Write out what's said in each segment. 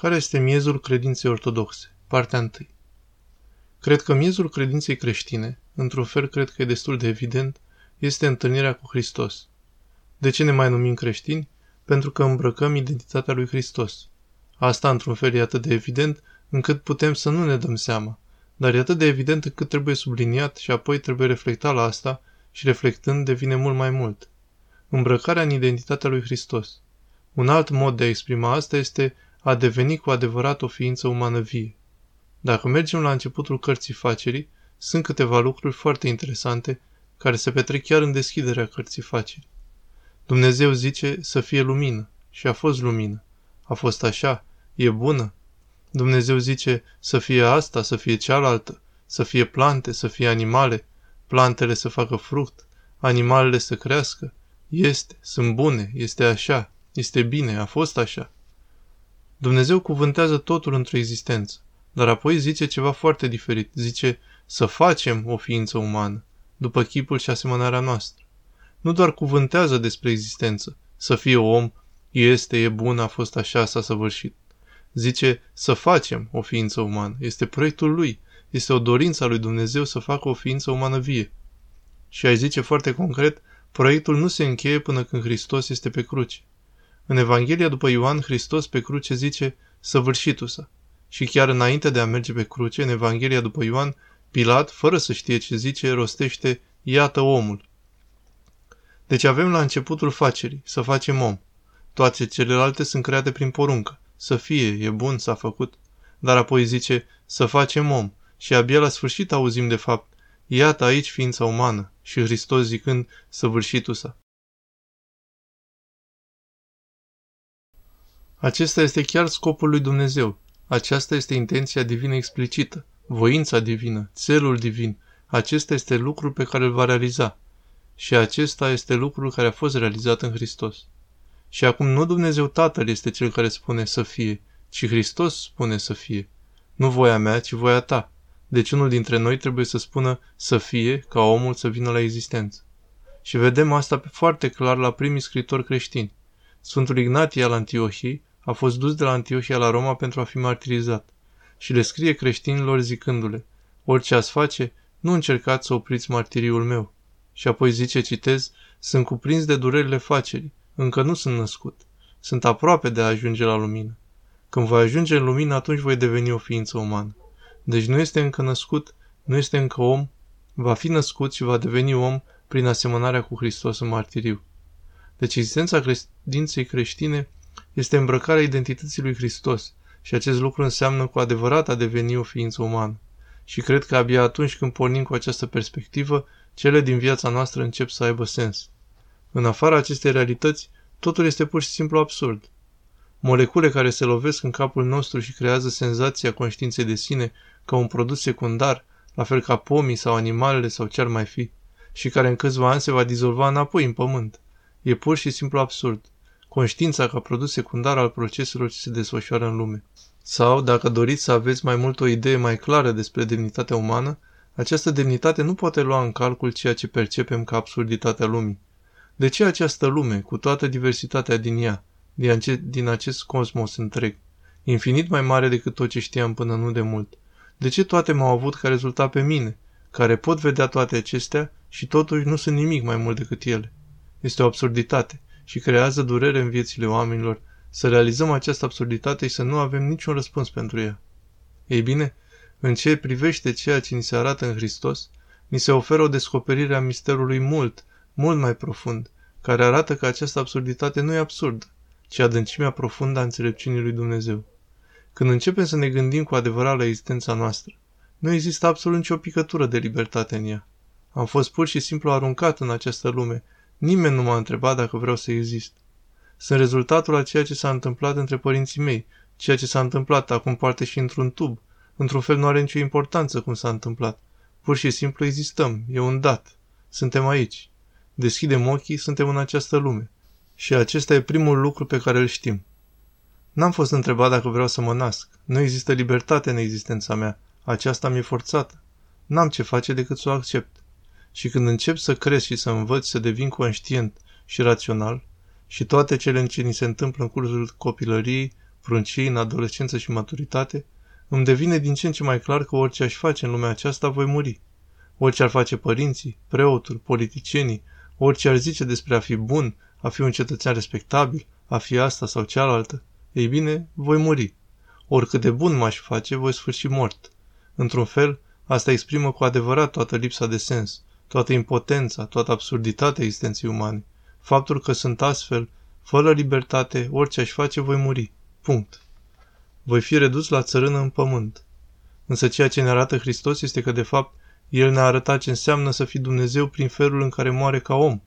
Care este miezul credinței ortodoxe? Partea 1. Cred că miezul credinței creștine, într-un fel cred că e destul de evident, este întâlnirea cu Hristos. De ce ne mai numim creștini? Pentru că îmbrăcăm identitatea lui Hristos. Asta, într-un fel, e atât de evident încât putem să nu ne dăm seama, dar e atât de evident încât trebuie subliniat și apoi trebuie reflectat la asta și reflectând devine mult mai mult. Îmbrăcarea în identitatea lui Hristos. Un alt mod de a exprima asta este a deveni cu adevărat o ființă umană vie. Dacă mergem la începutul cărții facerii, sunt câteva lucruri foarte interesante care se petrec chiar în deschiderea cărții facerii. Dumnezeu zice să fie lumină și a fost lumină. A fost așa, e bună. Dumnezeu zice să fie asta, să fie cealaltă, să fie plante, să fie animale, plantele să facă fruct, animalele să crească. Este, sunt bune, este așa, este bine, a fost așa. Dumnezeu cuvântează totul într-o existență, dar apoi zice ceva foarte diferit. Zice să facem o ființă umană, după chipul și asemănarea noastră. Nu doar cuvântează despre existență, să fie om, este, e bun, a fost așa, s-a săvârșit. Zice să facem o ființă umană. Este proiectul lui. Este o dorință a lui Dumnezeu să facă o ființă umană vie. Și ai zice foarte concret, proiectul nu se încheie până când Hristos este pe cruce. În Evanghelia după Ioan, Hristos pe cruce zice săvârșitul sa. Și chiar înainte de a merge pe cruce, în Evanghelia după Ioan, Pilat, fără să știe ce zice, rostește, iată omul. Deci avem la începutul facerii, să facem om. Toate celelalte sunt create prin poruncă. Să fie, e bun, s-a făcut. Dar apoi zice, să facem om. Și abia la sfârșit auzim de fapt, iată aici ființa umană. Și Hristos zicând, săvârșitul sa. Acesta este chiar scopul lui Dumnezeu. Aceasta este intenția divină explicită, voința divină, țelul divin. Acesta este lucrul pe care îl va realiza. Și acesta este lucrul care a fost realizat în Hristos. Și acum nu Dumnezeu Tatăl este cel care spune să fie, ci Hristos spune să fie. Nu voia mea, ci voia ta. Deci unul dintre noi trebuie să spună să fie ca omul să vină la existență. Și vedem asta foarte clar la primii scritori creștini. Sfântul Ignatie al Antiohiei a fost dus de la Antiohia la Roma pentru a fi martirizat și le scrie creștinilor zicându-le, orice ați face, nu încercați să opriți martiriul meu. Și apoi zice, citez, sunt cuprins de durerile facerii, încă nu sunt născut. Sunt aproape de a ajunge la lumină. Când voi ajunge în lumină, atunci voi deveni o ființă umană. Deci nu este încă născut, nu este încă om, va fi născut și va deveni om prin asemănarea cu Hristos în martiriu. Deci existența credinței creștine este îmbrăcarea identității lui Hristos și acest lucru înseamnă cu adevărat a deveni o ființă umană. Și cred că abia atunci când pornim cu această perspectivă, cele din viața noastră încep să aibă sens. În afara acestei realități, totul este pur și simplu absurd. Molecule care se lovesc în capul nostru și creează senzația conștiinței de sine ca un produs secundar, la fel ca pomii sau animalele sau ce ar mai fi, și care în câțiva ani se va dizolva înapoi în pământ. E pur și simplu absurd. Conștiința ca produs secundar al proceselor ce se desfășoară în lume. Sau, dacă doriți să aveți mai mult o idee mai clară despre demnitatea umană, această demnitate nu poate lua în calcul ceea ce percepem ca absurditatea lumii. De ce această lume, cu toată diversitatea din ea, din acest cosmos întreg, infinit mai mare decât tot ce știam până nu de mult, de ce toate m-au avut ca rezultat pe mine, care pot vedea toate acestea și totuși nu sunt nimic mai mult decât ele? Este o absurditate și creează durere în viețile oamenilor să realizăm această absurditate și să nu avem niciun răspuns pentru ea. Ei bine, în ce privește ceea ce ni se arată în Hristos, ni se oferă o descoperire a misterului mult, mult mai profund, care arată că această absurditate nu e absurdă, ci adâncimea profundă a înțelepciunii lui Dumnezeu. Când începem să ne gândim cu adevărat la existența noastră, nu există absolut nicio picătură de libertate în ea. Am fost pur și simplu aruncat în această lume. Nimeni nu m-a întrebat dacă vreau să exist. Sunt rezultatul a ceea ce s-a întâmplat între părinții mei, ceea ce s-a întâmplat acum poate și într-un tub. Într-un fel nu are nicio importanță cum s-a întâmplat. Pur și simplu existăm, e un dat. Suntem aici. Deschidem ochii, suntem în această lume. Și acesta e primul lucru pe care îl știm. N-am fost întrebat dacă vreau să mă nasc. Nu există libertate în existența mea. Aceasta mi-e forțată. N-am ce face decât să o accept. Și când încep să cresc și să învăț să devin conștient și rațional, și toate cele ce ni se întâmplă în cursul copilăriei pruncii, în adolescență și maturitate, îmi devine din ce în ce mai clar că orice aș face în lumea aceasta voi muri. Orice ar face părinții, preotul, politicienii, orice ar zice despre a fi bun, a fi un cetățean respectabil, a fi asta sau cealaltă, ei bine, voi muri. Oricât de bun m-aș face, voi sfârși mort. Într-un fel, asta exprimă cu adevărat toată lipsa de sens, toată impotența, toată absurditatea existenței umane. Faptul că sunt astfel, fără libertate, orice aș face, voi muri. Punct. Voi fi redus la țărână în pământ. Însă ceea ce ne arată Hristos este că, de fapt, El ne-a arătat ce înseamnă să fii Dumnezeu prin felul în care moare ca om.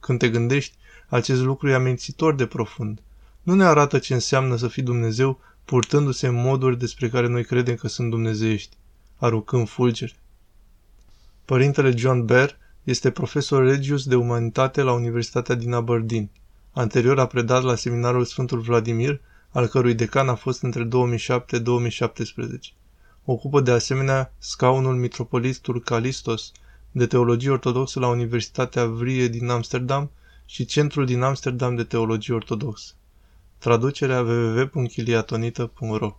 Când te gândești, acest lucru e amenințitor de profund. Nu ne arată ce înseamnă să fii Dumnezeu purtându-se în moduri despre care noi credem că sunt dumnezeiești, aruncând fulgeri. Părintele John Bear este profesor regius de umanitate la Universitatea din Aberdeen. Anterior a predat la seminarul Sfântul Vladimir, al cărui decan a fost între 2007-2017. Ocupă de asemenea scaunul mitropolitul Calistos de teologie ortodoxă la Universitatea Vrie din Amsterdam și Centrul din Amsterdam de Teologie Ortodoxă. Traducerea www.chiliatonita.ro